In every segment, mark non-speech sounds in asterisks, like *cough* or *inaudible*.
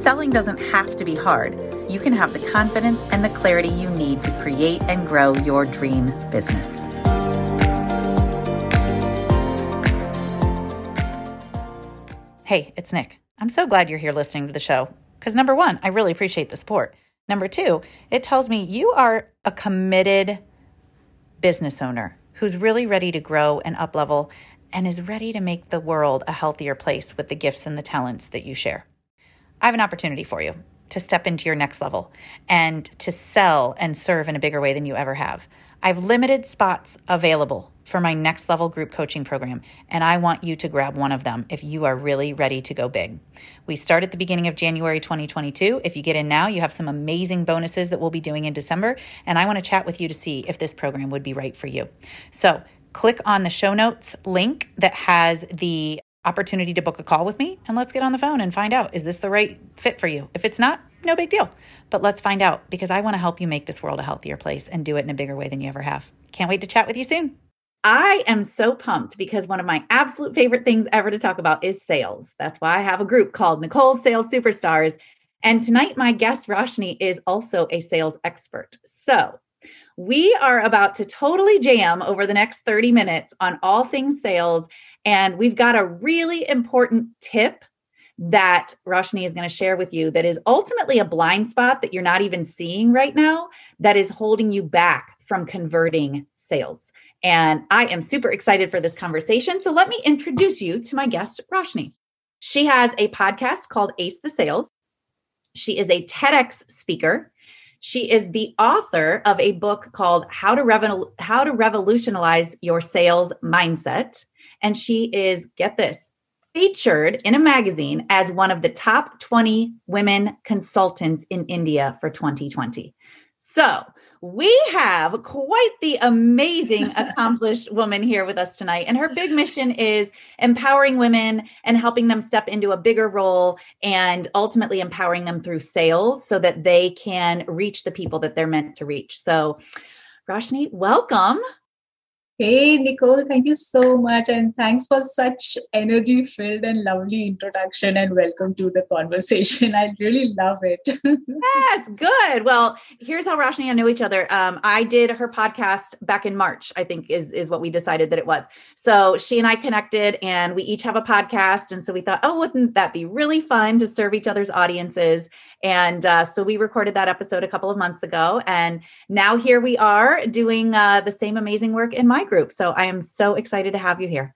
Selling doesn't have to be hard. You can have the confidence and the clarity you need to create and grow your dream business. Hey, it's Nick. I'm so glad you're here listening to the show because number one, I really appreciate the support. Number two, it tells me you are a committed business owner who's really ready to grow and up level and is ready to make the world a healthier place with the gifts and the talents that you share. I have an opportunity for you to step into your next level and to sell and serve in a bigger way than you ever have. I have limited spots available for my next level group coaching program, and I want you to grab one of them if you are really ready to go big. We start at the beginning of January 2022. If you get in now, you have some amazing bonuses that we'll be doing in December, and I want to chat with you to see if this program would be right for you. So, click on the show notes link that has the opportunity to book a call with me and let's get on the phone and find out is this the right fit for you? If it's not, no big deal. But let's find out because I want to help you make this world a healthier place and do it in a bigger way than you ever have. Can't wait to chat with you soon. I am so pumped because one of my absolute favorite things ever to talk about is sales. That's why I have a group called Nicole's Sales Superstars. And tonight, my guest, Roshni, is also a sales expert. So we are about to totally jam over the next 30 minutes on all things sales and we've got a really important tip that Roshni is going to share with you that is ultimately a blind spot that you're not even seeing right now that is holding you back from converting sales. And I am super excited for this conversation. So let me introduce you to my guest, Roshni. She has a podcast called Ace the Sales. She is a TEDx speaker. She is the author of a book called How to, Revol- How to Revolutionize Your Sales Mindset and she is, get this, featured in a magazine as one of the top 20 women consultants in India for 2020. So, we have quite the amazing, *laughs* accomplished woman here with us tonight. And her big mission is empowering women and helping them step into a bigger role and ultimately empowering them through sales so that they can reach the people that they're meant to reach. So, Roshni, welcome. Hey, Nicole, thank you so much. And thanks for such energy filled and lovely introduction and welcome to the conversation. *laughs* I really love it. *laughs* yes, good. Well, here's how Roshni and I know each other. Um, I did her podcast back in March, I think is, is what we decided that it was. So she and I connected and we each have a podcast. And so we thought, oh, wouldn't that be really fun to serve each other's audiences? And uh, so we recorded that episode a couple of months ago. And now here we are doing uh, the same amazing work in my group. So I am so excited to have you here.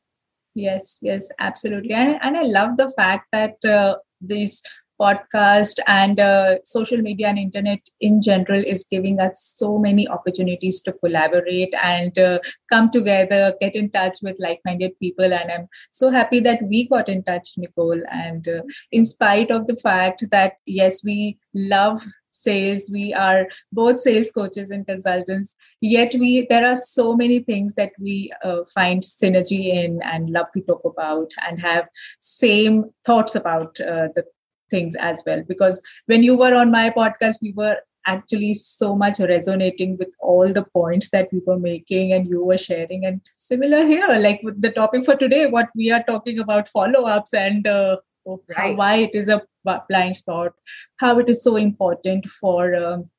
Yes, yes, absolutely. And, and I love the fact that uh, these podcast and uh, social media and internet in general is giving us so many opportunities to collaborate and uh, come together get in touch with like-minded people. And i'm so happy that we got in touch nicole. And uh, in spite of the fact that yes we love sales we are both sales coaches and consultants yet we there are so many things that we uh, find synergy in and love to talk about and have same thoughts about uh, the things as well. Because when you were on my podcast we were actually so much resonating with all the points that we were making and you were sharing and similar here. Like with the topic for today what we are talking about follow-ups and uh, right. how, why it is a blind spot how it is so important for um,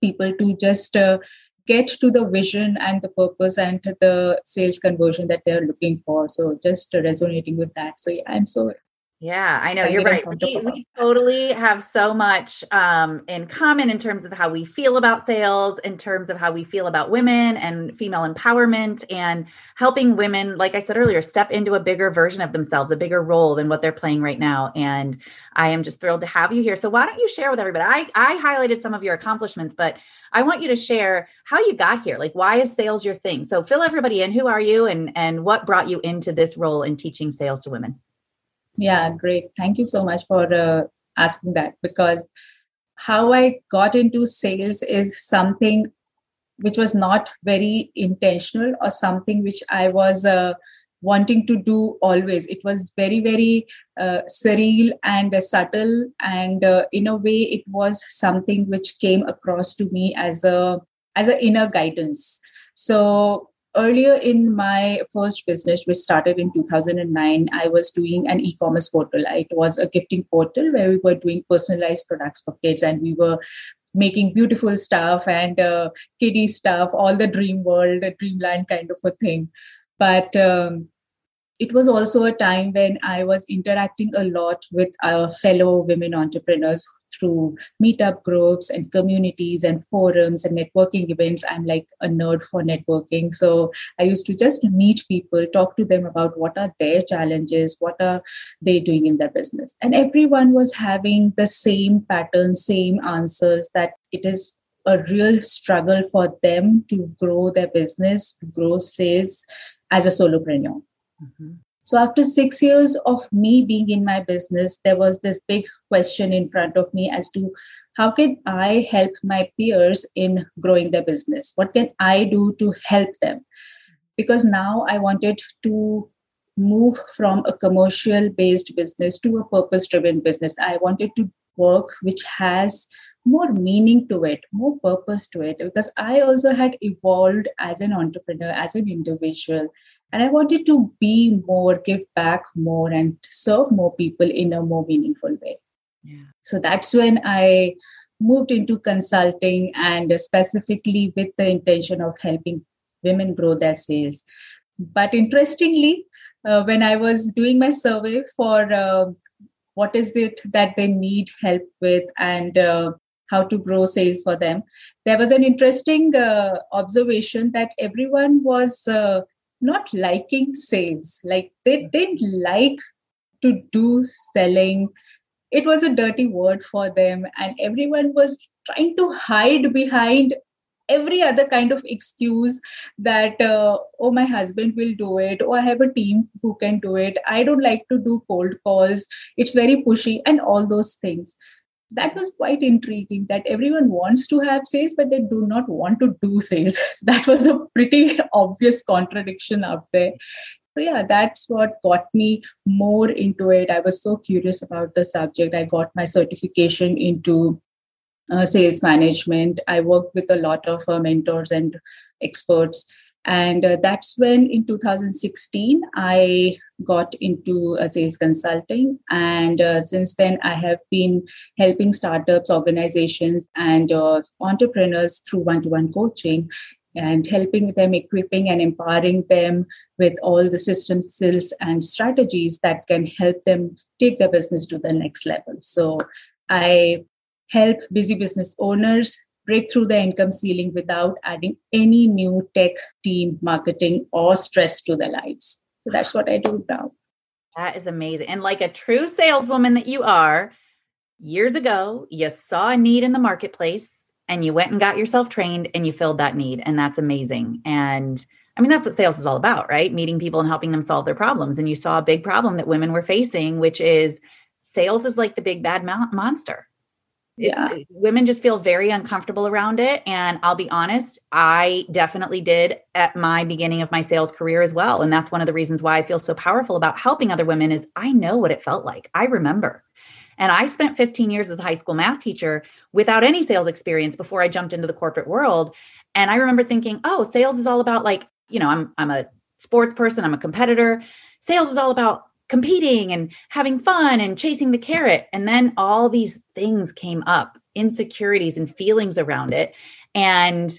people to just uh, get to the vision and the purpose and the sales conversion that they're looking for. So just resonating with that. So yeah, i'm so yeah, I know you're right. We, we, totally have so much um, in common in terms of how we feel about sales, in terms of how we feel about women and female empowerment, and helping women, like I said earlier, step into a bigger version of themselves, a bigger role than what they're playing right now. And I am just thrilled to have you here. So why don't you share with everybody? I, I highlighted some of your accomplishments, but I want you to share how you got here. Like, why is sales your thing? So fill everybody in. Who are you, and and what brought you into this role in teaching sales to women? Yeah, great. Thank you so much for uh, asking that because how I got into sales is something which was not very intentional or something which I was uh, wanting to do always. It was very, very uh, surreal and uh, subtle. And uh, in a way, it was something which came across to me as a as an inner guidance. So earlier in my first business which started in 2009 i was doing an e-commerce portal. It was a gifting portal where we were doing personalized products for kids and we were making beautiful stuff and uh, kiddie stuff all the dream world dreamland kind of a thing. But um, it was also a time when I was interacting a lot with our fellow women entrepreneurs through meetup groups and communities and forums and networking events. I'm like a nerd for networking. So I used to just meet people, talk to them about what are their challenges, what are they doing in their business. And everyone was having the same patterns, same answers that it is a real struggle for them to grow their business, grow sales as a solopreneur. Mm-hmm. So, after six years of me being in my business, there was this big question in front of me as to how can I help my peers in growing their business? What can I do to help them? Because now I wanted to move from a commercial based business to a purpose driven business. I wanted to work which has more meaning to it, more purpose to it, because I also had evolved as an entrepreneur, as an individual. And I wanted to be more, give back more, and serve more people in a more meaningful way. Yeah. So that's when I moved into consulting and specifically with the intention of helping women grow their sales. But interestingly, uh, when I was doing my survey for uh, what is it that they need help with and uh, how to grow sales for them. There was an interesting uh, observation that everyone was uh, not liking sales. Like they didn't like to do selling. It was a dirty word for them, and everyone was trying to hide behind every other kind of excuse that uh, oh my husband will do it oh i have a team who can do it i don't like to do cold calls it's very pushy and all those things that was quite intriguing that everyone wants to have sales but they do not want to do sales. *laughs* That was a pretty *laughs* obvious contradiction out there. So yeah that's what got me more into it. I was so curious about the subject. I got my certification into uh, sales management. I worked with a lot of uh, mentors and experts and uh, that's when in 2016 i got into uh, sales consulting. And uh, since then i have been helping startups organizations and uh, entrepreneurs through one-to-one coaching and helping them equipping and empowering them with all the systems skills and strategies that can help them take their business to the next level. So i help busy business owners break through the income ceiling without adding any new tech team marketing or stress to their lives. So that's what i do now. That is amazing. And like a true saleswoman that you are years ago you saw a need in the marketplace and you went and got yourself trained and you filled that need and that's amazing. And I mean, that's what sales is all about, right? Meeting people and helping them solve their problems. And you saw a big problem that women were facing, which is sales is like the big bad mo- monster yeah. women just feel very uncomfortable around it. And I'll be honest, I definitely did at my beginning of my sales career as well. And that's one of the reasons why I feel so powerful about helping other women is I know what it felt like. I remember. And I spent 15 years as a high school math teacher without any sales experience before I jumped into the corporate world. And I remember thinking, oh, sales is all about like, you know, I'm I'm a sports person, I'm a competitor. Sales is all about competing and having fun and chasing the carrot. And then all these things came up insecurities and feelings around it. And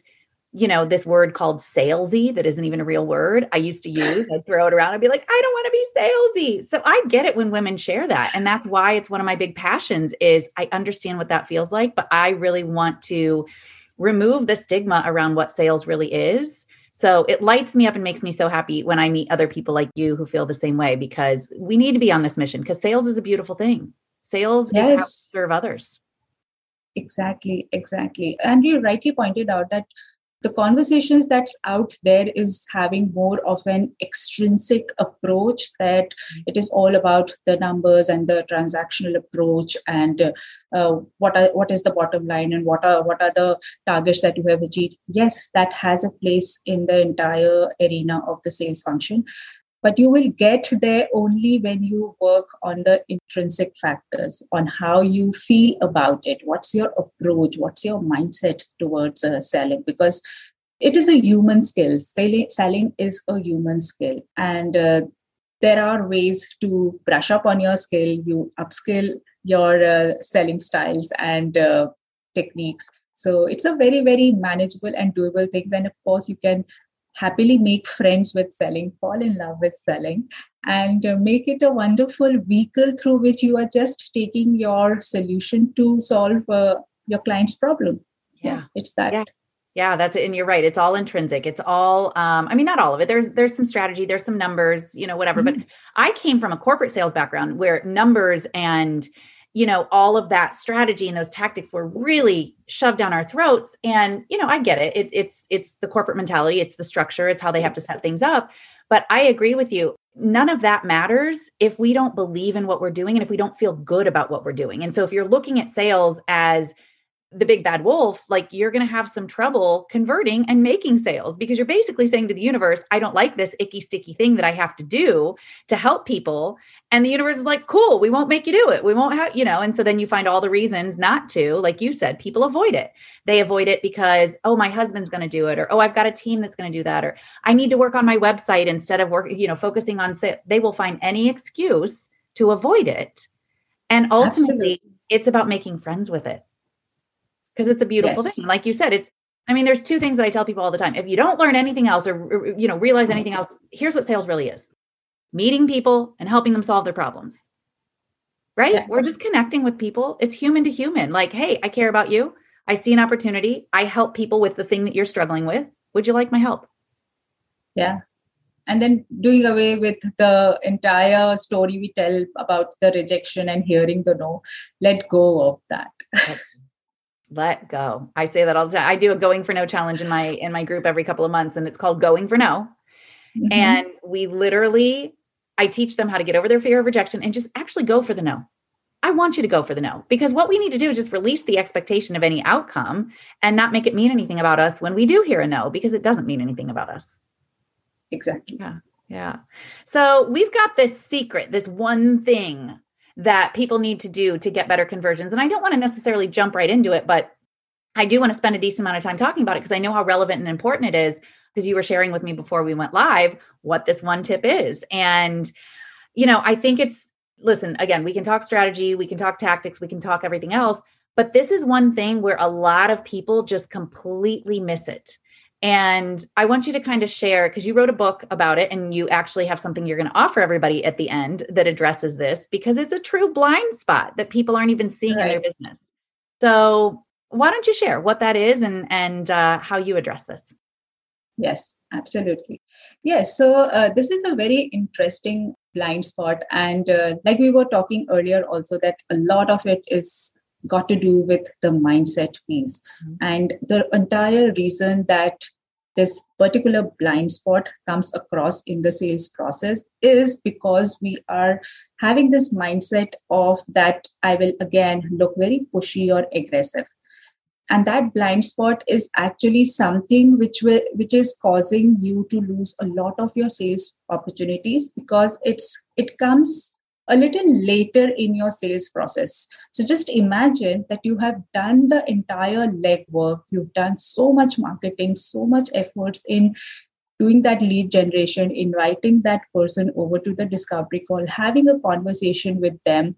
you know, this word called salesy that isn't even a real word I used to use. I'd throw it around and be like, I don't want to be salesy. So I get it when women share that. And that's why it's one of my big passions is I understand what that feels like, but I really want to remove the stigma around what sales really is so it lights me up and makes me so happy when I meet other people like you who feel the same way because we need to be on this mission because sales is a beautiful thing. Sales yes. is how to serve others. Exactly, exactly. And you rightly pointed out that the conversations that's out there is having more of an extrinsic approach that it is all about the numbers and the transactional approach and uh, uh, what are what is the bottom line and what are what are the targets that you have achieved. Yes that has a place in the entire arena of the sales function but you will get there only when you work on the intrinsic factors on how you feel about it. What's your approach? What's your mindset towards uh, selling? Because it is a human skill. Selling, selling is a human skill. And uh, there are ways to brush up on your skill. You upskill your uh, selling styles and uh, techniques. So it's a very very manageable and doable things. And of course you can happily make friends with selling, fall in love with selling, and uh, make it a wonderful vehicle through which you are just taking your solution to solve uh, your client's problem. Yeah, yeah it's that. Yeah. Yeah, that's it. And you're right. It's all intrinsic. It's all um, I mean, not all of it. There's there's some strategy, there's some numbers, you know, whatever. Mm-hmm. But I came from a corporate sales background where numbers and you know all of that strategy and those tactics were really shoved down our throats. And you know i get it. it. it's it's the corporate mentality. It's the structure. It's how they have to set things up. But i agree with you. None of that matters if we don't believe in what we're doing and if we don't feel good about what we're doing. And so if you're looking at sales as the big bad wolf, like you're going to have some trouble converting and making sales because you're basically saying to the universe, I don't like this icky, sticky thing that I have to do to help people. And the universe is like, cool, we won't make you do it. We won't have, you know, and so then you find all the reasons not to. Like you said, people avoid it. They avoid it because, oh, my husband's going to do it, or oh, I've got a team that's going to do that, or I need to work on my website instead of work, you know, focusing on sales. They will find any excuse to avoid it. And ultimately, Absolutely. it's about making friends with it because it's a beautiful yes. thing. Like you said, it's I mean, there's two things that I tell people all the time. If you don't learn anything else or, you know, realize mm. anything else, here's what sales really is. Meeting people and helping them solve their problems. Right? Yeah. We're just connecting with people. It's human to human. Like, hey, I care about you. I see an opportunity. I help people with the thing that you're struggling with. Would you like my help? Yeah. And then doing away with the entire story we tell about the rejection and hearing the no. Let go of that let go. I say that all the time. I do a going for no challenge in my in my group every couple of months and it's called going for no. Mm-hmm. And we literally I teach them how to get over their fear of rejection and just actually go for the no. I want you to go for the no because what we need to do is just release the expectation of any outcome and not make it mean anything about us when we do hear a no because it doesn't mean anything about us. Exactly. Yeah. Yeah. So we've got this secret, this one thing that people need to do to get better conversions. And I don't want to necessarily jump right into it, but I do want to spend a decent amount of time talking about it because I know how relevant and important it is because you were sharing with me before we went live what this one tip is. And, you know, I think it's, listen, again, we can talk strategy, we can talk tactics, we can talk everything else. But this is one thing where a lot of people just completely miss it. And I want you to kind of share because you wrote a book about it and you actually have something you're going to offer everybody at the end that addresses this because it's a true blind spot that people aren't even seeing right. in their business. So, why don't you share what that is and and uh, how you address this? Yes, absolutely. Yes, so uh, this is a very interesting blind spot, and uh, like we were talking earlier, also that a lot of it is got to do with the mindset piece. Mm-hmm. And the entire reason that this particular blind spot comes across in the sales process is because we are having this mindset of that I will again look very pushy or aggressive. And that blind spot is actually something which will, which is causing you to lose a lot of your sales opportunities because it's it comes a little later in your sales process. So just imagine that you have done the entire legwork, you've done so much marketing, so much efforts in doing that lead generation, inviting that person over to the discovery call, having a conversation with them,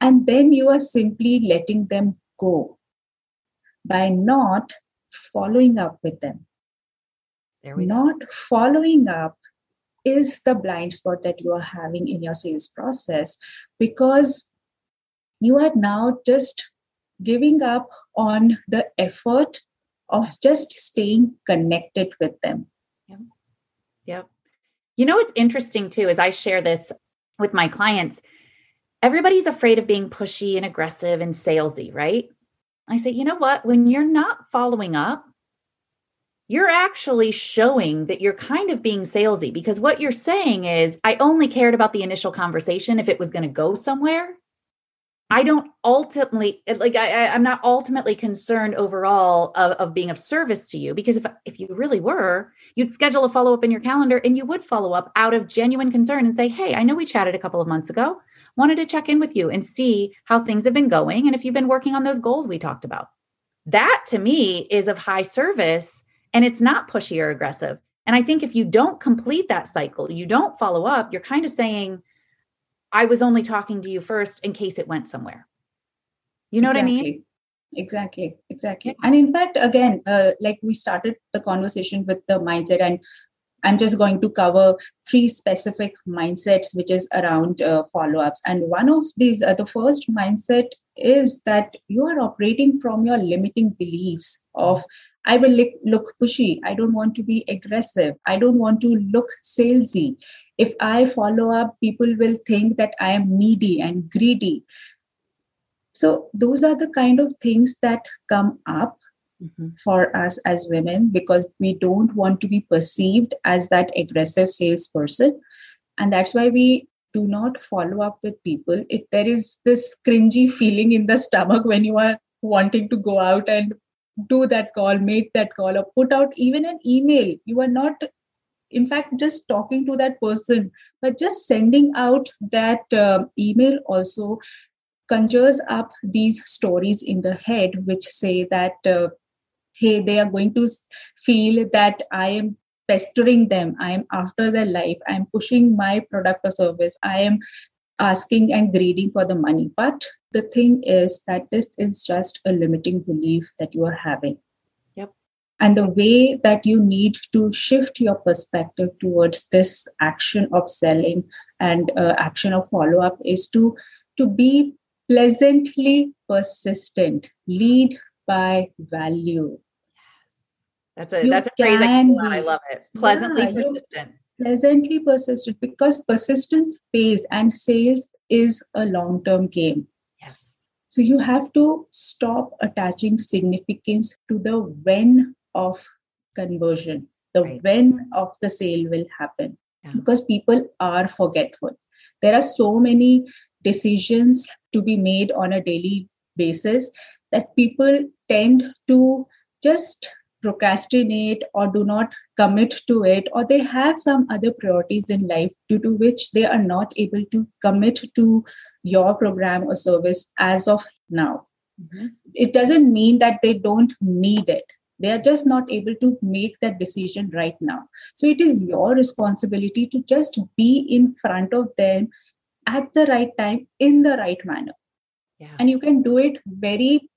and then you are simply letting them go by not following up with them. not following up is the blind spot that you are having in your sales process because you are now just giving up on the effort of just staying connected with them. Yep. Yep. You know what's interesting too is I share this with my clients. Everybody's afraid of being pushy and aggressive and salesy, right? I say, you know what? When you're not following up, you're actually showing that you're kind of being salesy because what you're saying is, I only cared about the initial conversation if it was going to go somewhere. I don't ultimately like I, I'm not ultimately concerned overall of, of being of service to you because if if you really were, you'd schedule a follow up in your calendar and you would follow up out of genuine concern and say, Hey, I know we chatted a couple of months ago. Wanted to check in with you and see how things have been going and if you've been working on those goals we talked about. That to me is of high service and it's not pushy or aggressive. And I think if you don't complete that cycle, you don't follow up, you're kind of saying, I was only talking to you first in case it went somewhere. You know exactly. what I mean? Exactly, exactly. And in fact, again, uh, like we started the conversation with the mindset, and I'm just going to cover three specific mindsets, which is around uh, follow ups. And one of these, uh, the first mindset is that you are operating from your limiting beliefs of I will look, look pushy. I don't want to be aggressive. I don't want to look salesy. If I follow up, people will think that I am needy and greedy. So, those are the kind of things that come up mm-hmm. for us as women because we don't want to be perceived as that aggressive salesperson. And that's why we do not follow up with people. If there is this cringy feeling in the stomach when you are wanting to go out and do that call, make that call, or put out even an email. You are not, in fact, just talking to that person, but just sending out that uh, email also conjures up these stories in the head, which say that, uh, hey, they are going to feel that I am pestering them i am after their life i am pushing my product or service i am asking and greeding for the money. But the thing is that this is just a limiting belief that you are having. Yep. And the way that you need to shift your perspective towards this action of selling and uh, action of follow up is to to be pleasantly persistent. Lead by value. That's a you that's a phrase I, I love it. Pleasantly yeah, persistent pleasantly persistent because persistence pays and sales is a long term game. Yes. So you have to stop attaching significance to the when of conversion, the right. when of the sale will happen yeah. because people are forgetful. There are so many decisions to be made on a daily basis that people tend to just procrastinate or do not commit to it or they have some other priorities in life due to which they are not able to commit to your program or service as of now mm-hmm. it doesn't mean that they don't need it they are just not able to make that decision right now so it is your responsibility to just be in front of them at the right time in the right manner yeah. and you can do it very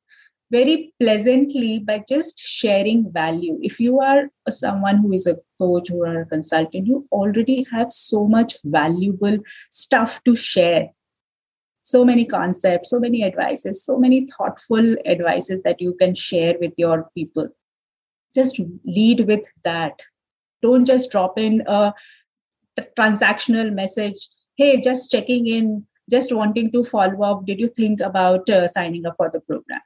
very pleasantly by just sharing value. If you are someone who is a coach or a consultant, you already have so much valuable stuff to share. So many concepts, so many advices, so many thoughtful advices that you can share with your people. Just lead with that. Don't just drop in a transactional message. Hey, just checking in, just wanting to follow up. Did you think about uh, signing up for the program?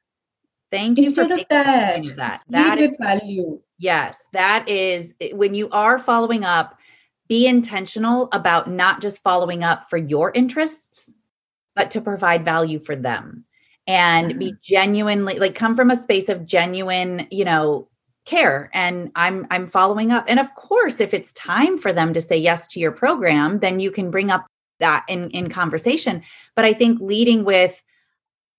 Thank you Instead for of that, that. that is, with value. Yes, that is when you are following up, be intentional about not just following up for your interests, but to provide value for them and mm-hmm. be genuinely like come from a space of genuine, you know, care and I'm I'm following up. And of course, if it's time for them to say yes to your program, then you can bring up that in in conversation. But I think leading with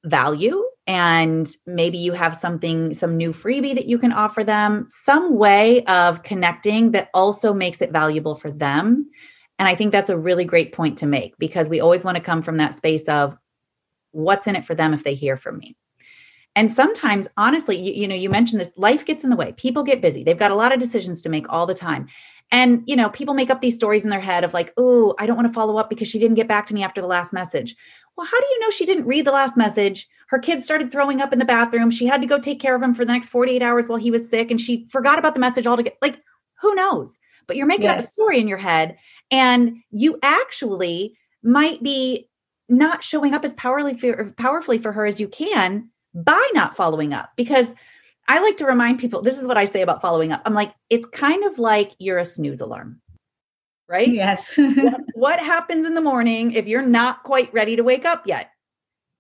value and maybe you have something some new freebie that you can offer them. Some way of connecting that also makes it valuable for them. And i think that's a really great point to make because we always want to come from that space of what's in it for them if they hear from me. And sometimes honestly you, you know you mentioned this life gets in the way. People get busy. They've got a lot of decisions to make all the time. And, you know, people make up these stories in their head of like, oh, I don't want to follow up because she didn't get back to me after the last message. Well, how do you know she didn't read the last message? Her kid started throwing up in the bathroom. She had to go take care of him for the next 48 hours while he was sick and she forgot about the message altogether. Like, who knows? But you're making yes. up a story in your head and you actually might be not showing up as powerfully for, powerfully for her as you can by not following up because I like to remind people this is what I say about following up. I'm like, it's kind of like you're a snooze alarm, right? Yes. *laughs* what, what happens in the morning if you're not quite ready to wake up yet?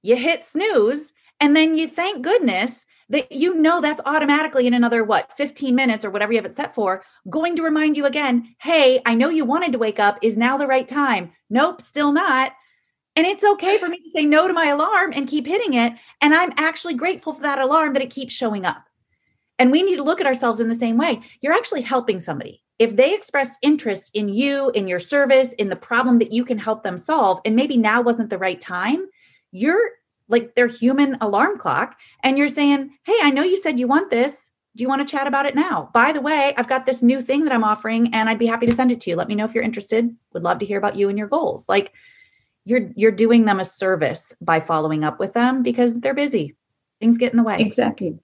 You hit snooze and then you thank goodness that you know that's automatically in another what 15 minutes or whatever you have it set for going to remind you again hey i know you wanted to wake up. Is now the right time? Nope still not. And it's okay for me to say no to my alarm and keep hitting it and i'm actually grateful for that alarm that it keeps showing up. And we need to look at ourselves in the same way. You're actually helping somebody. If they expressed interest in you in your service in the problem that you can help them solve and maybe now wasn't the right time you're like their human alarm clock and you're saying, Hey, I know you said you want this. Do you want to chat about it now? By the way, I've got this new thing that I'm offering and I'd be happy to send it to you. Let me know if you're interested. Would love to hear about you and your goals. Like you're you're doing them a service by following up with them because they're busy. Things get in the way. Exactly.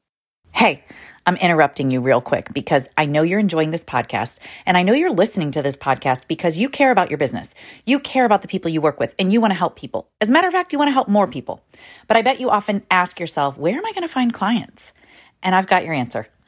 Hey, I'm interrupting you real quick because I know you're enjoying this podcast and I know you're listening to this podcast because you care about your business. You care about the people you work with and you want to help people. As a matter of fact, you want to help more people. But I bet you often ask yourself, where am I going to find clients? And I've got your answer.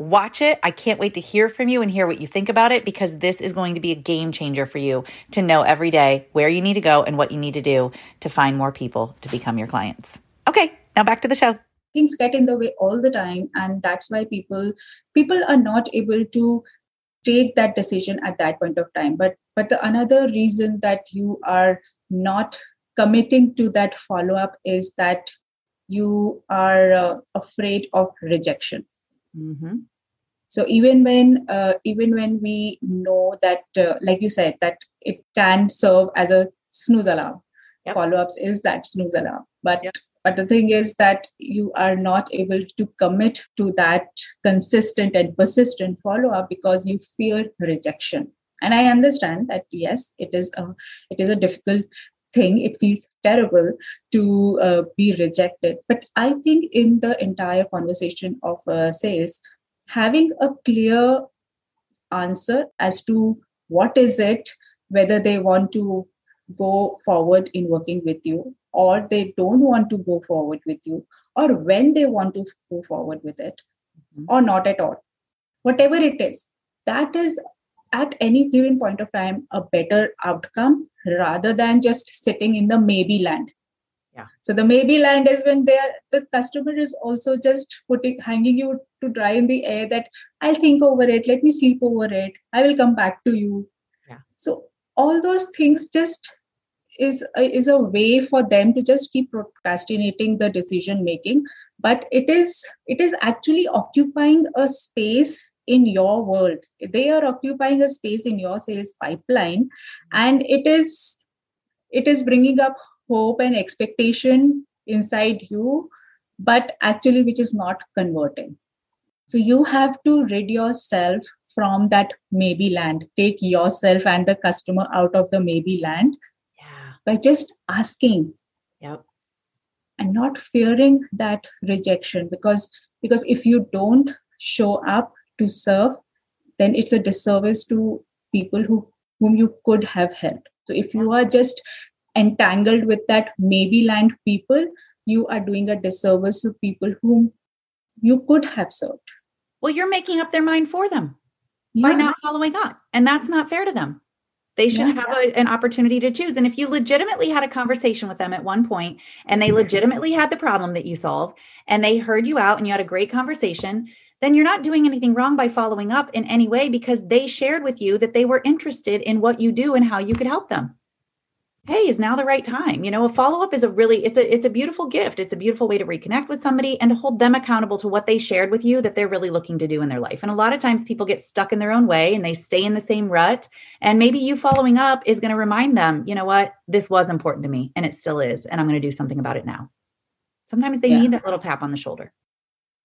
Watch it. I can't wait to hear from you and hear what you think about it because this is going to be a game changer for you to know every day where you need to go and what you need to do to find more people to become your clients. Okay, now back to the show. Things get in the way all the time and that's why people people are not able to take that decision at that point of time. But but the another reason that you are not committing to that follow up is that you are uh, afraid of rejection Mm-hmm. So even when uh, even when we know that, uh, like you said, that it can serve as a snooze alarm. Yep. Follow-ups is that snooze alarm, but yep. but the thing is that you are not able to commit to that consistent and persistent follow-up because you fear rejection. And I understand that yes, it is a it is a difficult thing it feels terrible to uh, be rejected but i think in the entire conversation of uh, sales having a clear answer as to what is it whether they want to go forward in working with you or they don't want to go forward with you or when they want to go forward with it mm-hmm. or not at all whatever it is that is at any given point of time a better outcome rather than just sitting in the maybe land yeah. so the maybe land is when they're the customer is also just putting hanging you to dry in the air that i'll think over it. Let me sleep over it. I will come back to you. Yeah. so all those things just is a, is a way for them to just keep procrastinating the decision making. But it is it is actually occupying a space in your world. They are occupying a space in your sales pipeline. Mm-hmm. And it is it is bringing up hope and expectation inside you but actually which is not converting so you have to rid yourself from that maybe land take yourself and the customer out of the maybe land yeah. by just asking yep. and not fearing that rejection because because if you don't show up to serve, then it's a disservice to people who whom you could have helped. So if you are just entangled with that maybe land people, you are doing a disservice to people whom you could have served. Well, you're making up their mind for them yeah. by not following up. And that's not fair to them. They should yeah. have a, an opportunity to choose. And if you legitimately had a conversation with them at one point and they legitimately had the problem that you solved and they heard you out and you had a great conversation, then you're not doing anything wrong by following up in any way because they shared with you that they were interested in what you do and how you could help them hey is now the right time? You know a follow up is a really it's a it's a beautiful gift. It's a beautiful way to reconnect with somebody and to hold them accountable to what they shared with you that they're really looking to do in their life. And a lot of times people get stuck in their own way and they stay in the same rut. And maybe you following up is going to remind them you know what? This was important to me and it still is and i'm going to do something about it now. Sometimes they yeah. need that little tap on the shoulder.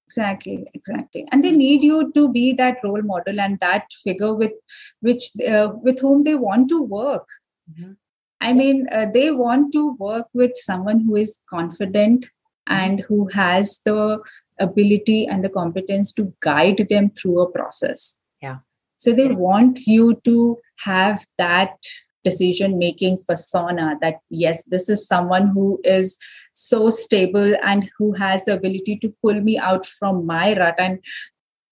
Exactly exactly. And they need you to be that role model and that figure with which uh, with whom they want to work. Mm-hmm. I mean uh, they want to work with someone who is confident and who has the ability and the competence to guide them through a process. Yeah. So they want you to have that decision making persona that yes this is someone who is so stable and who has the ability to pull me out from my rut and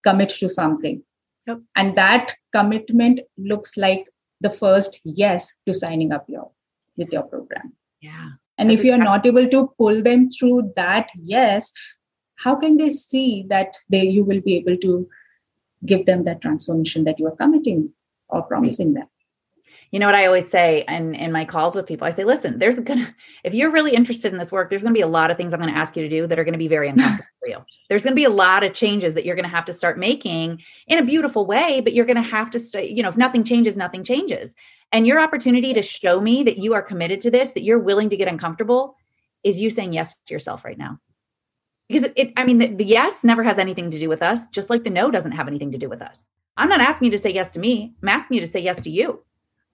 commit to something. Yep. and that commitment looks like the first yes to signing up your with your program. Yeah. And if you're not able to pull them through that yes how can they see that they you will be able to give them that transformation that you are committing or promising them? You know what I always say in, in my calls with people? I say, listen, there's gonna, *laughs* if you're really interested in this work, there's gonna be a lot of things I'm gonna ask you to do that are gonna be very uncomfortable for you. There's gonna be a lot of changes that you're gonna have to start making in a beautiful way, but you're gonna have to stay, you know, if nothing changes, nothing changes. And your opportunity to show me that you are committed to this, that you're willing to get uncomfortable, is you saying yes to yourself right now. Because it, it I mean, the, the yes never has anything to do with us, just like the no doesn't have anything to do with us. I'm not asking you to say yes to me. I'm asking you to say yes to you.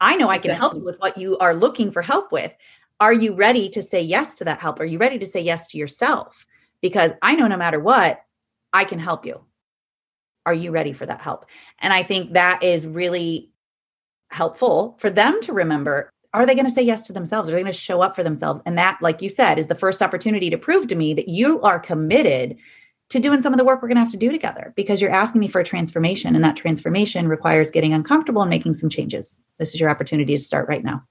I know I can help you with what you are looking for help with. Are you ready to say yes to that help? Are you ready to say yes to yourself? Because I know no matter what, I can help you. Are you ready for that help? And I think that is really helpful for them to remember. Are they going to say yes to themselves? Are they going to show up for themselves? And that, like you said, is the first opportunity to prove to me that you are committed to doing some of the work we're going to have to do together because you're asking me for a transformation and that transformation requires getting uncomfortable and making some changes this is your opportunity to start right now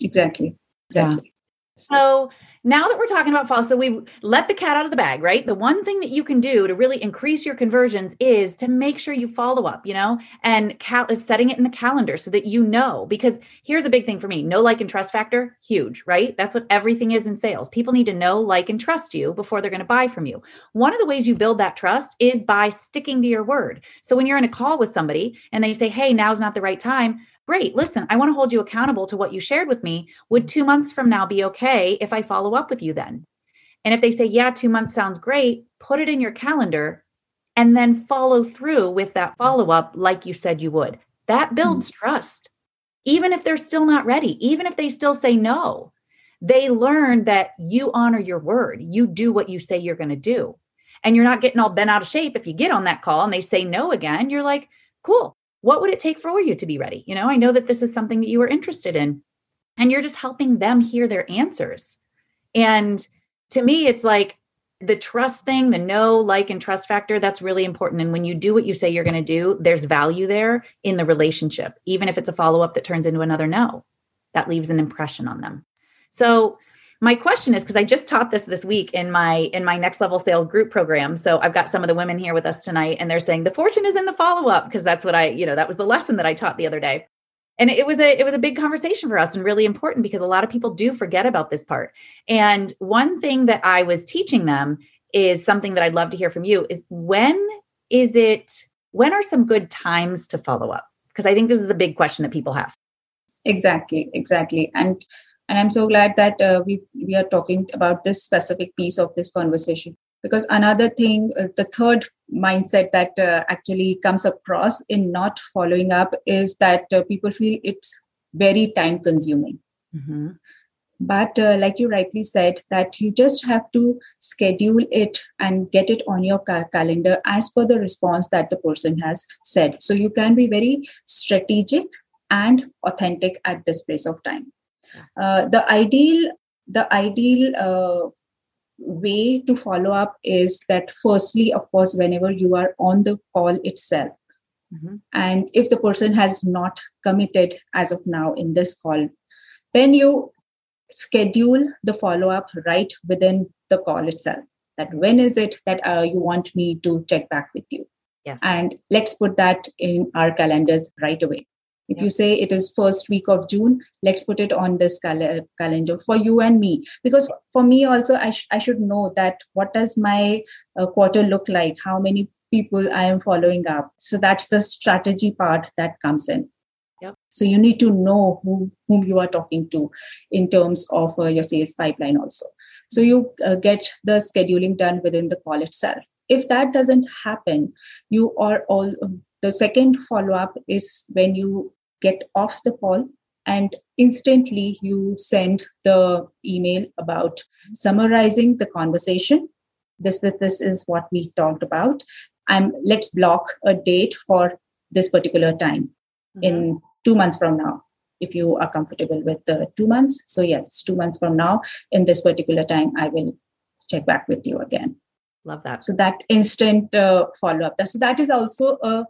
exactly exactly yeah. so now that we're talking about follow, so we let the cat out of the bag, right? The one thing that you can do to really increase your conversions is to make sure you follow up, you know, and cal- setting it in the calendar so that you know. Because here's a big thing for me: no like and trust factor, huge, right? That's what everything is in sales. People need to know, like, and trust you before they're going to buy from you. One of the ways you build that trust is by sticking to your word. So when you're in a call with somebody and they say, "Hey, now's not the right time," Great. Listen, I want to hold you accountable to what you shared with me. Would two months from now be okay if I follow up with you then? And if they say, yeah, two months sounds great, put it in your calendar and then follow through with that follow up like you said you would. That builds mm-hmm. trust. Even if they're still not ready, even if they still say no, they learn that you honor your word. You do what you say you're going to do. And you're not getting all bent out of shape if you get on that call and they say no again. You're like, cool, what would it take for you to be ready? You know, I know that this is something that you are interested in, and you're just helping them hear their answers. And to me, it's like the trust thing, the know, like, and trust factor, that's really important. And when you do what you say you're going to do, there's value there in the relationship, even if it's a follow up that turns into another no. That leaves an impression on them. So, my question is because i just taught this this week in my in my next level sales group program. So i've got some of the women here with us tonight and they're saying the fortune is in the follow up because that's what i you know that was the lesson that i taught the other day. And it was a it was a big conversation for us and really important because a lot of people do forget about this part. And one thing that i was teaching them is something that i'd love to hear from you is when is it when are some good times to follow up? Because i think this is a big question that people have. Exactly exactly. And and i'm so glad that uh, we we are talking about this specific piece of this conversation. Because another thing uh, the third mindset that uh, actually comes across in not following up is that uh, people feel it's very time consuming. Mm-hmm. but uh, like you rightly said that you just have to schedule it and get it on your ca- calendar as per the response that the person has said. So you can be very strategic and authentic at this place of time uh, the ideal the ideal uh, way to follow up is that firstly of course whenever you are on the call itself mm-hmm. and if the person has not committed as of now in this call then you schedule the follow up right within the call itself that when is it that uh, you want me to check back with you? Yes. And let's put that in our calendars right away if yeah. you say it is first week of june let's put it on this cal- calendar for you and me because for me also i, sh- I should know that what does my uh, quarter look like how many people i am following up so that's the strategy part that comes in Yep. So you need to know who, whom you are talking to in terms of uh, your sales pipeline also. So you uh, get the scheduling done within the call itself if that doesn't happen you are all the second follow up is when you get off the call and instantly you send the email about summarizing the conversation. This this, this is what we talked about. I'm let's block a date for this particular time mm-hmm. in 2 months from now if you are comfortable with the 2 months. So yes 2 months from now. In this particular time i will check back with you again. Love that. So that instant uh, follow up so that is also a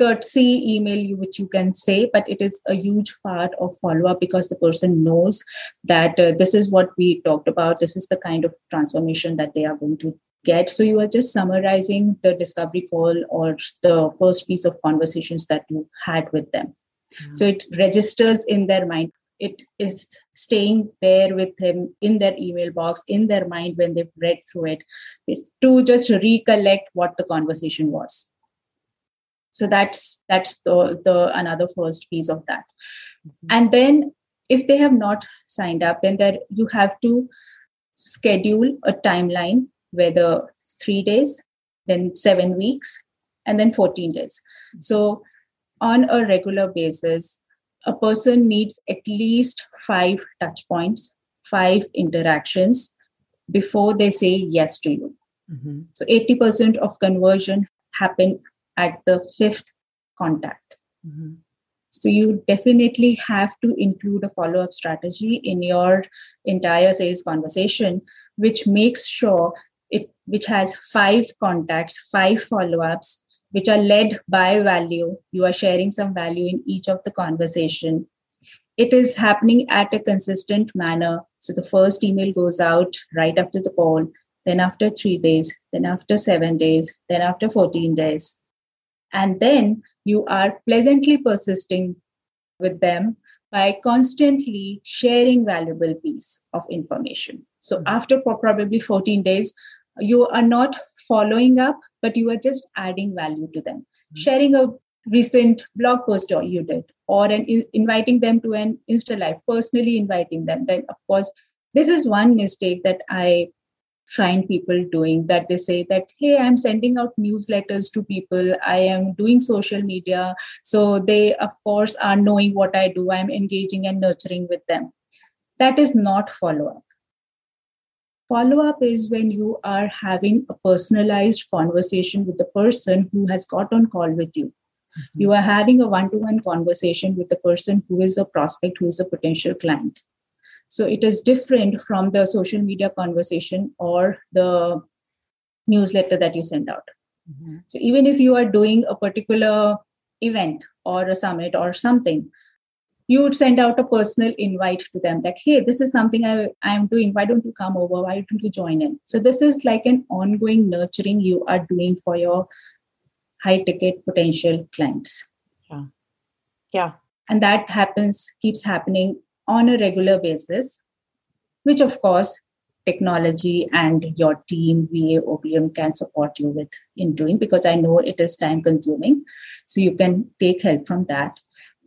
courtesy email which you can say but it is a huge part of follow up because the person knows that uh, this is what we talked about. This is the kind of transformation that they are going to get. So you are just summarizing the discovery call or the first piece of conversations that you had with them. Mm-hmm. so it registers in their mind. It is staying there with them in their email box in their mind when they've read through it. It's to just recollect what the conversation was so that's that's the the another first piece of that mm-hmm. and then if they have not signed up then there you have to schedule a timeline whether 3 days then 7 weeks and then 14 days mm-hmm. so on a regular basis a person needs at least 5 touch points 5 interactions before they say yes to you mm-hmm. so 80% of conversion happen at the fifth contact. Mm-hmm. So you definitely have to include a follow up strategy in your entire sales conversation, which makes sure it which has five contacts, five follow ups, which are led by value. You are sharing some value in each of the conversation. It is happening at a consistent manner. So the first email goes out right after the call, then after three days, then after seven days, then after 14 days and then you are pleasantly persisting with them by constantly sharing valuable piece of information so mm-hmm. after probably 14 days you are not following up but you are just adding value to them mm-hmm. sharing a recent blog post or you did or an, inviting them to an insta live personally inviting them then of course this is one mistake that i find people doing that they say that hey i'm sending out newsletters to people. I am doing social media. So they of course are knowing what i do. I'm engaging and nurturing with them. That is not follow up follow up is when you are having a personalized conversation with the person who has got on call with you. Mm-hmm. you are having a one to one conversation with the person who is a prospect who is a potential client so it is different from the social media conversation or the newsletter that you send out. Mm-hmm. So even if you are doing a particular event or a summit or something, you would send out a personal invite to them that, hey, this is something I, I'm doing. Why don't you come over? Why don't you join in? So this is like an ongoing nurturing you are doing for your high ticket potential clients. Yeah. Yeah. And that happens, keeps happening on a regular basis, which of course technology and your team, VA, OBM can support you with in doing because I know it is time consuming. So you can take help from that.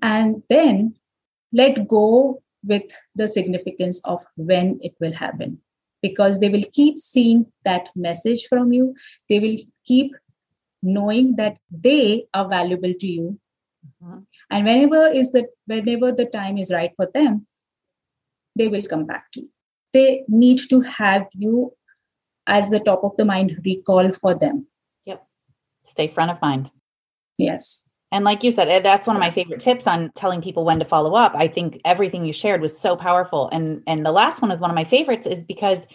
And then let go with the significance of when it will happen because they will keep seeing that message from you. They will keep knowing that they are valuable to you. Mm-hmm. And whenever is that whenever the time is right for them, they will come back to you. They need to have you as the top of the mind recall for them. Yep. Stay front of mind. Yes. And like you said, that's one of my favorite tips on telling people when to follow up. I think everything you shared was so powerful. And and the last one is one of my favorites is because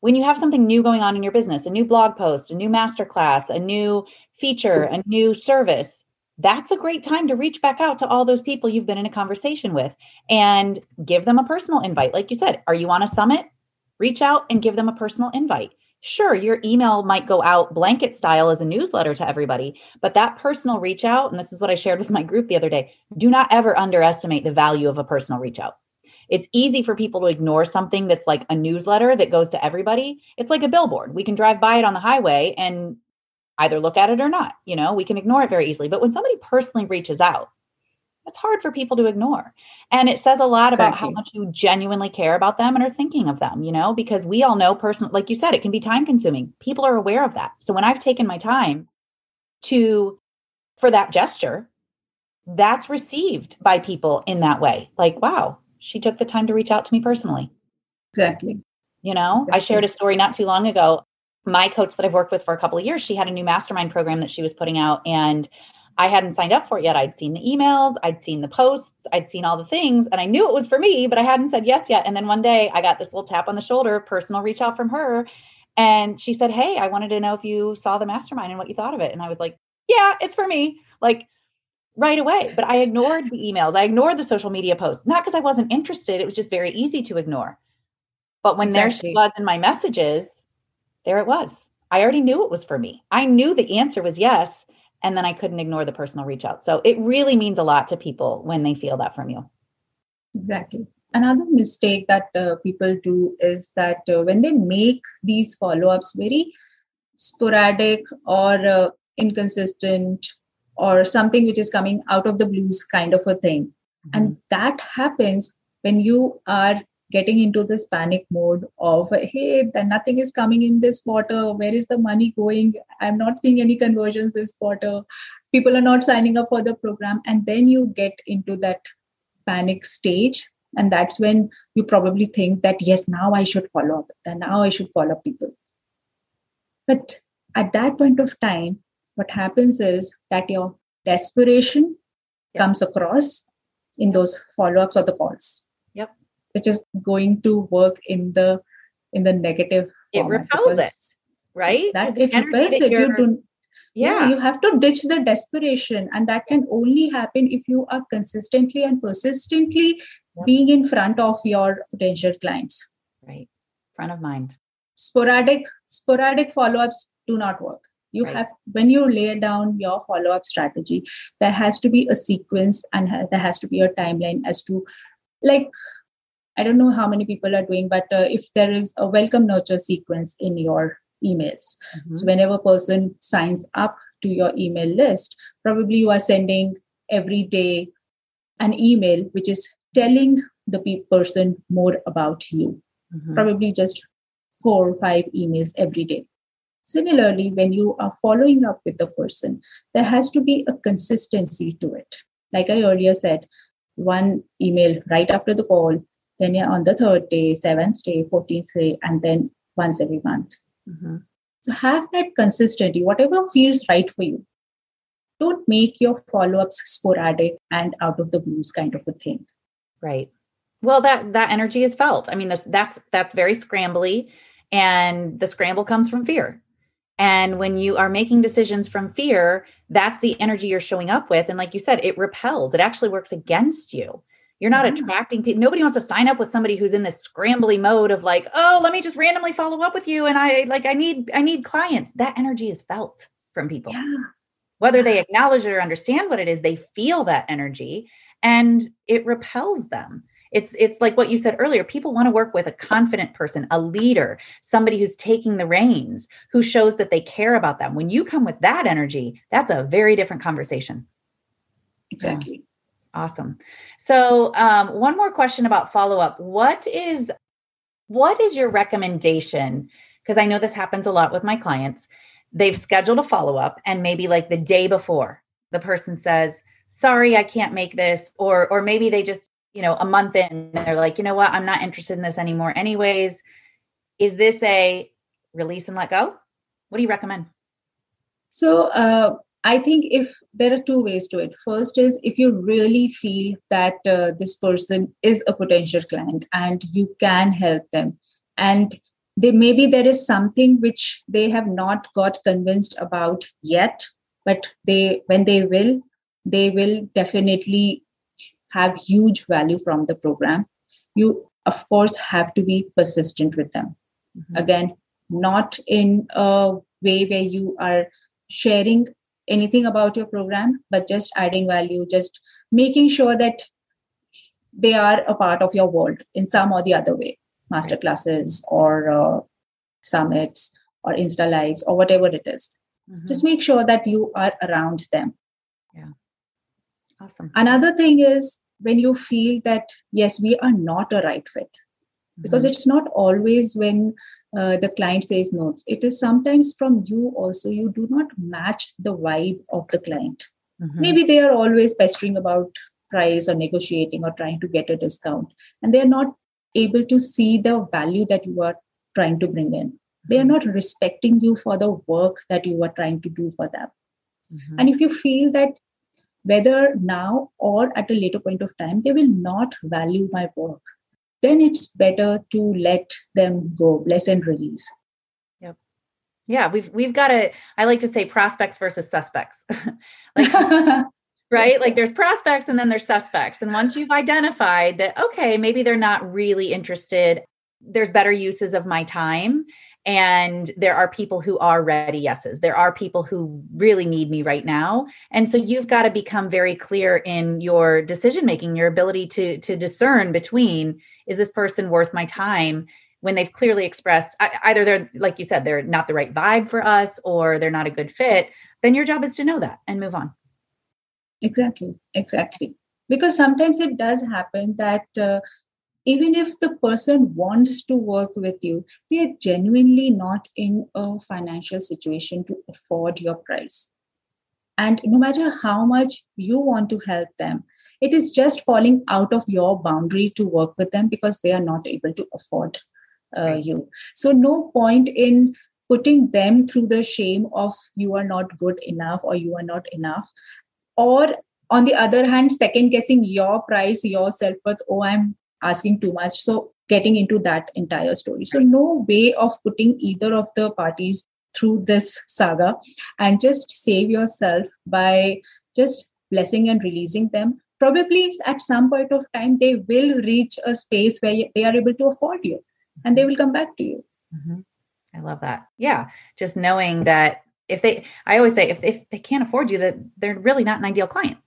when you have something new going on in your business, a new blog post, a new masterclass, a new feature, a new service, that's a great time to reach back out to all those people you've been in a conversation with and give them a personal invite. Like you said, are you on a summit? Reach out and give them a personal invite. Sure, your email might go out blanket style as a newsletter to everybody, but that personal reach out, and this is what I shared with my group the other day, do not ever underestimate the value of a personal reach out. It's easy for people to ignore something that's like a newsletter that goes to everybody. It's like a billboard. We can drive by it on the highway and either look at it or not. You know, we can ignore it very easily. But when somebody personally reaches out, It's hard for people to ignore. And it says a lot about how much you genuinely care about them and are thinking of them, you know, because we all know person like you said, it can be time consuming. People are aware of that. So when I've taken my time to for that gesture, that's received by people in that way. Like, wow, she took the time to reach out to me personally. Exactly. You know, I shared a story not too long ago. My coach that I've worked with for a couple of years, she had a new mastermind program that she was putting out, and I hadn't signed up for it yet. I'd seen the emails, I'd seen the posts, I'd seen all the things, and I knew it was for me, but I hadn't said yes yet. And then one day I got this little tap on the shoulder, personal reach out from her. And she said, Hey, I wanted to know if you saw the mastermind and what you thought of it. And I was like, Yeah, it's for me. Like, right away. But I ignored the emails. I ignored the social media posts, not because I wasn't interested. It was just very easy to ignore. But when there she was in my messages, there it was. I already knew it was for me. I knew the answer was yes. And then I couldn't ignore the personal reach out. So it really means a lot to people when they feel that from you. Exactly. Another mistake that uh, people do is that uh, when they make these follow ups very sporadic or uh, inconsistent or something which is coming out of the blues kind of a thing. And that happens when you are getting into this panic mode of, hey, then nothing is coming in this quarter. Where is the money going? I'm not seeing any conversions this quarter. People are not signing up for the program. And then you get into that panic stage and that's when you probably think that yes now i should follow up then now i should follow up people but at that point of time what happens is that your desperation Yeah. comes across in those follow-ups or the calls Which is going to work in the in the negative It repels it, right? that it repels that it you do yeah. you have to ditch the desperation and that can only happen if you are consistently and persistently Yep. being in front of your potential clients right. Front of mind. sporadic sporadic follow-ups do not work you Right. have when you lay down your follow-up strategy there has to be a sequence and there has to be a timeline as to like i don't know how many people are doing but uh, if there is a welcome nurture sequence in your emails Mhm. so whenever a person signs up to your email list, probably you are sending every day an email which is telling the pe- person more about you. Mhm. Probably just four or five emails every day. Similarly, when you are following up with the person, there has to be a consistency to it. Like I earlier said, one email right after the call, then you're on the third day, seventh day, 14th day, and then once every month. Mhm. So have that consistency, whatever feels right for you. Don't make your follow-ups sporadic and out of the blues kind of a thing. Right. Well, that that energy is felt. I mean, this that's that's very scrambly, and the scramble comes from fear. And when you are making decisions from fear, that's the energy you're showing up with. And like you said, it repels. It actually works against you. You're not Yeah. attracting people. Nobody wants to sign up with somebody who's in this scrambly mode of like, oh, let me just randomly follow up with you. And I like I need I need clients. That energy is felt from people. Yeah. Whether they acknowledge it or understand what it is, they feel that energy and it repels them it's it's like what you said earlier people want to work with a confident person a leader somebody who's taking the reins who shows that they care about them when you come with that energy that's a very different conversation Exactly. Awesome. So um, one more question about follow-up. What is what is your recommendation? Because i know this happens a lot with my clients. They've scheduled a follow-up and maybe like the day before the person says sorry i can't make this or or maybe they just you know a month in they're like you know what? I'm not interested in this anymore anyways. Is this a release and let go? What do you recommend? So uh, I think if there are two ways to it. First is if you really feel that uh, this person is a potential client and you can help them, and they maybe there is something which they have not got convinced about yet, but they when they will, they will definitely have huge value from the program. You of course have to be persistent with them Mhm. again not in a way where you are sharing anything about your program but just adding value just making sure that they are a part of your world in some or the other way master classes or uh, summits or insta lives or whatever it is Mhm. just make sure that you are around them yeah Awesome. Another thing is when you feel that, yes, we are not a right fit, because mm-hmm. it's not always when uh, the client says no. It is sometimes from you also. You do not match the vibe of the client. Mm-hmm. Maybe they are always pestering about price or negotiating or trying to get a discount, and they are not able to see the value that you are trying to bring in. They are mm-hmm. not respecting you for the work that you are trying to do for them. Mm-hmm. And if you feel that whether now or at a later point of time, they will not value my work, then it's better to let them go, bless and release. Yep. Yeah, we've we've got to. I like to say prospects versus suspects. *laughs* like, *laughs* right? Like there's prospects and then there's suspects, and once you've identified that, okay, maybe they're not really interested. There's better uses of my time and there are people who are ready yeses. There are people who really need me right now. And so you've got to become very clear in your decision making your ability to to discern between is this person worth my time? When they've clearly expressed either they're like you said they're not the right vibe for us or they're not a good fit then your job is to know that and move on. Exactly exactly. Because sometimes it does happen that uh, even if the person wants to work with you, they are genuinely not in a financial situation to afford your price. And no matter how much you want to help them, it is just falling out of your boundary to work with them because they are not able to afford uh, you. So, no point in putting them through the shame of you are not good enough or you are not enough. Or on the other hand, second guessing your price, your self worth. Oh, I'm asking too much. So getting into that entire story. So no way of putting either of the parties through this saga. And just save yourself by just blessing and releasing them. Probably at some point of time they will reach a space where they are able to afford you and they will come back to you. Mm-hmm. i love that. Yeah. Just knowing that if they i always say if, if they can't afford you that they're really not an ideal client.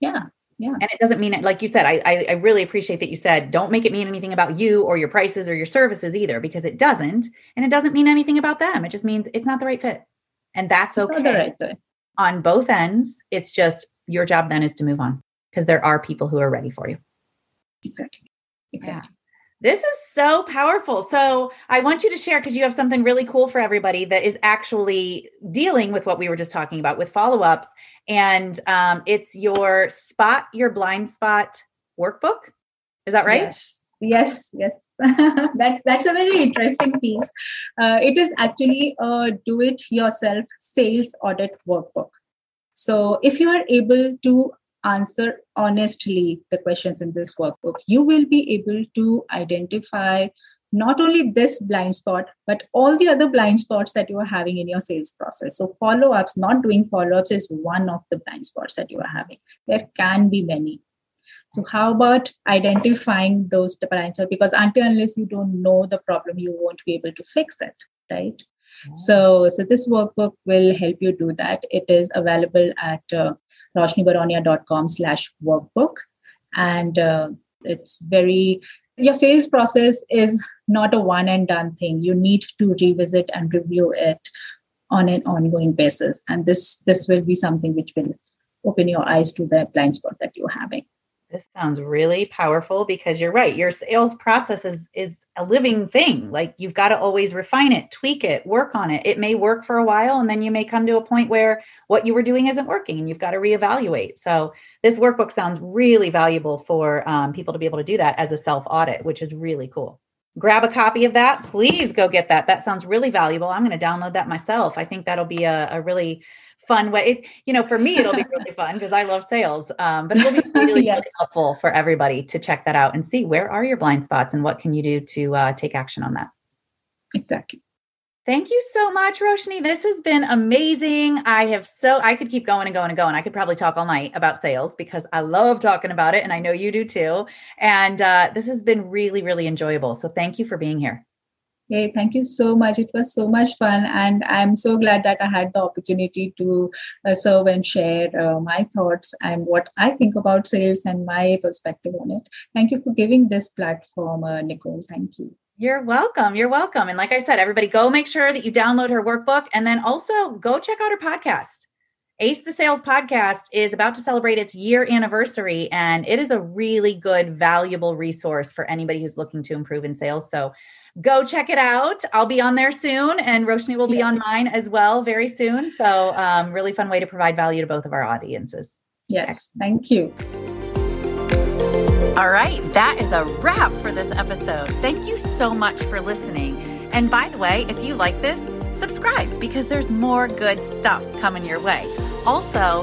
Yeah yeah. And it doesn't mean it like you said I, I really appreciate that you said don't make it mean anything about you or your prices or your services either because it doesn't and it doesn't mean anything about them. It just means it's not the right fit. And that's it's okay. right on both ends it's just your job then is to move on because there are people who are ready for you. Exactly. Exactly this is so powerful. So, I want you to share because you have something really cool for everybody that is actually dealing with what we were just talking about with follow ups. And um, it's your Spot Your Blind Spot workbook. Is that right? Yes. Yes, yes, *laughs* that's that's a very interesting piece. Uh, it is actually a do-it-yourself sales audit workbook. So, if you are able to answer honestly the questions in this workbook, you will be able to identify not only this blind spot, but all the other blind spots that you are having in your sales process. So, follow ups, not doing follow ups is one of the blind spots that you are having. There can be many. So, how about identifying those blind spots? Because until unless you don't know the problem, you won't be able to fix it, right? So, so this workbook will help you do that. It is available at uh, roshnibaronia.com slash workbook. And uh, it's very, your sales process is not a one and done thing. You need to revisit and review it on an ongoing basis. And this, this will be something which will open your eyes to the blind spot that you're having. This sounds really powerful because you're right. Your sales process is, is a living thing. Like you've got to always refine it, tweak it, work on it. It may work for a while and then you may come to a point where what you were doing isn't working and you've got to reevaluate. So this workbook sounds really valuable for um, people to be able to do that as a self audit, which is really cool. Grab a copy of that. Please go get that. That sounds really valuable. I'm going to download that myself. I think that'll be a, a really fun way. It, you know, for me, it'll be really fun because I love sales. Um, but it'll be *laughs* really, yes. really helpful for everybody to check that out and see where are your blind spots and what can you do to uh, take action on that. Exactly. Thank you so much, Roshni. This has been amazing. I have so I could keep going and going and going. I could probably talk all night about sales because I love talking about it, and I know you do too. And uh, this has been really, really enjoyable. So thank you for being here. Hey, thank you so much. It was so much fun. And I'm so glad that I had the opportunity to uh, serve and share uh, my thoughts and what I think about sales and my perspective on it. Thank you for giving this platform, uh, Nicole. Thank you. You're welcome. You're welcome. And like I said, everybody go make sure that you download her workbook and then also go check out her podcast. Ace the Sales podcast is about to celebrate its year anniversary, and it is a really good, valuable resource for anybody who's looking to improve in sales. So go check it out. I'll be on there soon, and Roshni will be yes. on mine as well very soon. So, um, really fun way to provide value to both of our audiences. Yes, thank you. All right, that is a wrap for this episode. Thank you so much for listening. And by the way, if you like this, subscribe because there's more good stuff coming your way. Also,